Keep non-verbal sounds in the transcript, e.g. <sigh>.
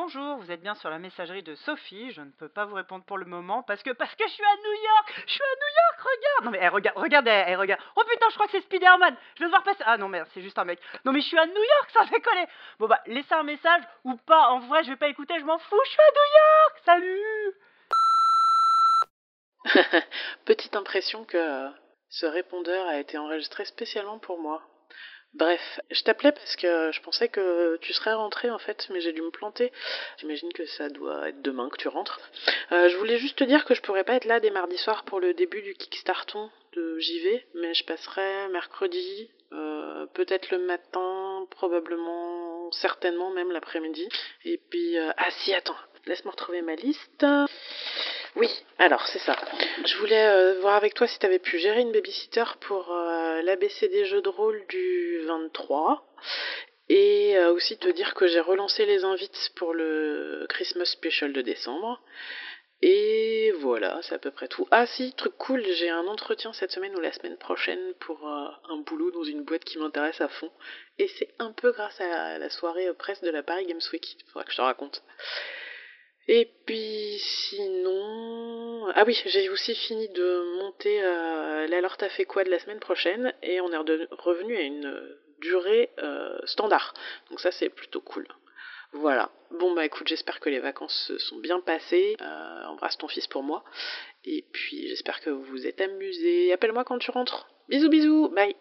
Bonjour, vous êtes bien sur la messagerie de Sophie. Je ne peux pas vous répondre pour le moment parce que parce que je suis à New York. Je suis à New York, regarde. Non mais eh, regarde, regarde, eh, eh, regarde. Oh putain, je crois que c'est Spider-Man. Je vais devoir passer. Ah non merde, c'est juste un mec. Non mais je suis à New York, ça fait coller. Bon bah laissez un message ou pas. En vrai, je vais pas écouter, je m'en fous. Je suis à New York. Salut. <laughs> Petite impression que ce répondeur a été enregistré spécialement pour moi. Bref, je t'appelais parce que je pensais que tu serais rentré en fait, mais j'ai dû me planter. J'imagine que ça doit être demain que tu rentres. Euh, je voulais juste te dire que je pourrais pas être là dès mardi soir pour le début du Kickstarton de JV, mais je passerai mercredi, euh, peut-être le matin, probablement, certainement même l'après-midi. Et puis, euh, ah si, attends, laisse-moi retrouver ma liste. Oui, alors c'est ça. Je voulais euh, voir avec toi si tu avais pu gérer une babysitter pour euh, l'ABC des jeux de rôle du 23 et euh, aussi te dire que j'ai relancé les invites pour le Christmas Special de décembre. Et voilà, c'est à peu près tout. Ah si, truc cool, j'ai un entretien cette semaine ou la semaine prochaine pour un boulot dans une boîte qui m'intéresse à fond. Et c'est un peu grâce à la soirée presse de la Paris Games Week. Faudra que je te raconte. Et puis sinon... Ah oui, j'ai aussi fini de monter euh, l'alors t'as fait quoi de la semaine prochaine? Et on est revenu à une durée euh, standard. Donc ça c'est plutôt cool. Voilà. Bon bah écoute, j'espère que les vacances se sont bien passées. Euh, embrasse ton fils pour moi. Et puis j'espère que vous vous êtes amusés. Appelle-moi quand tu rentres. Bisous bisous, bye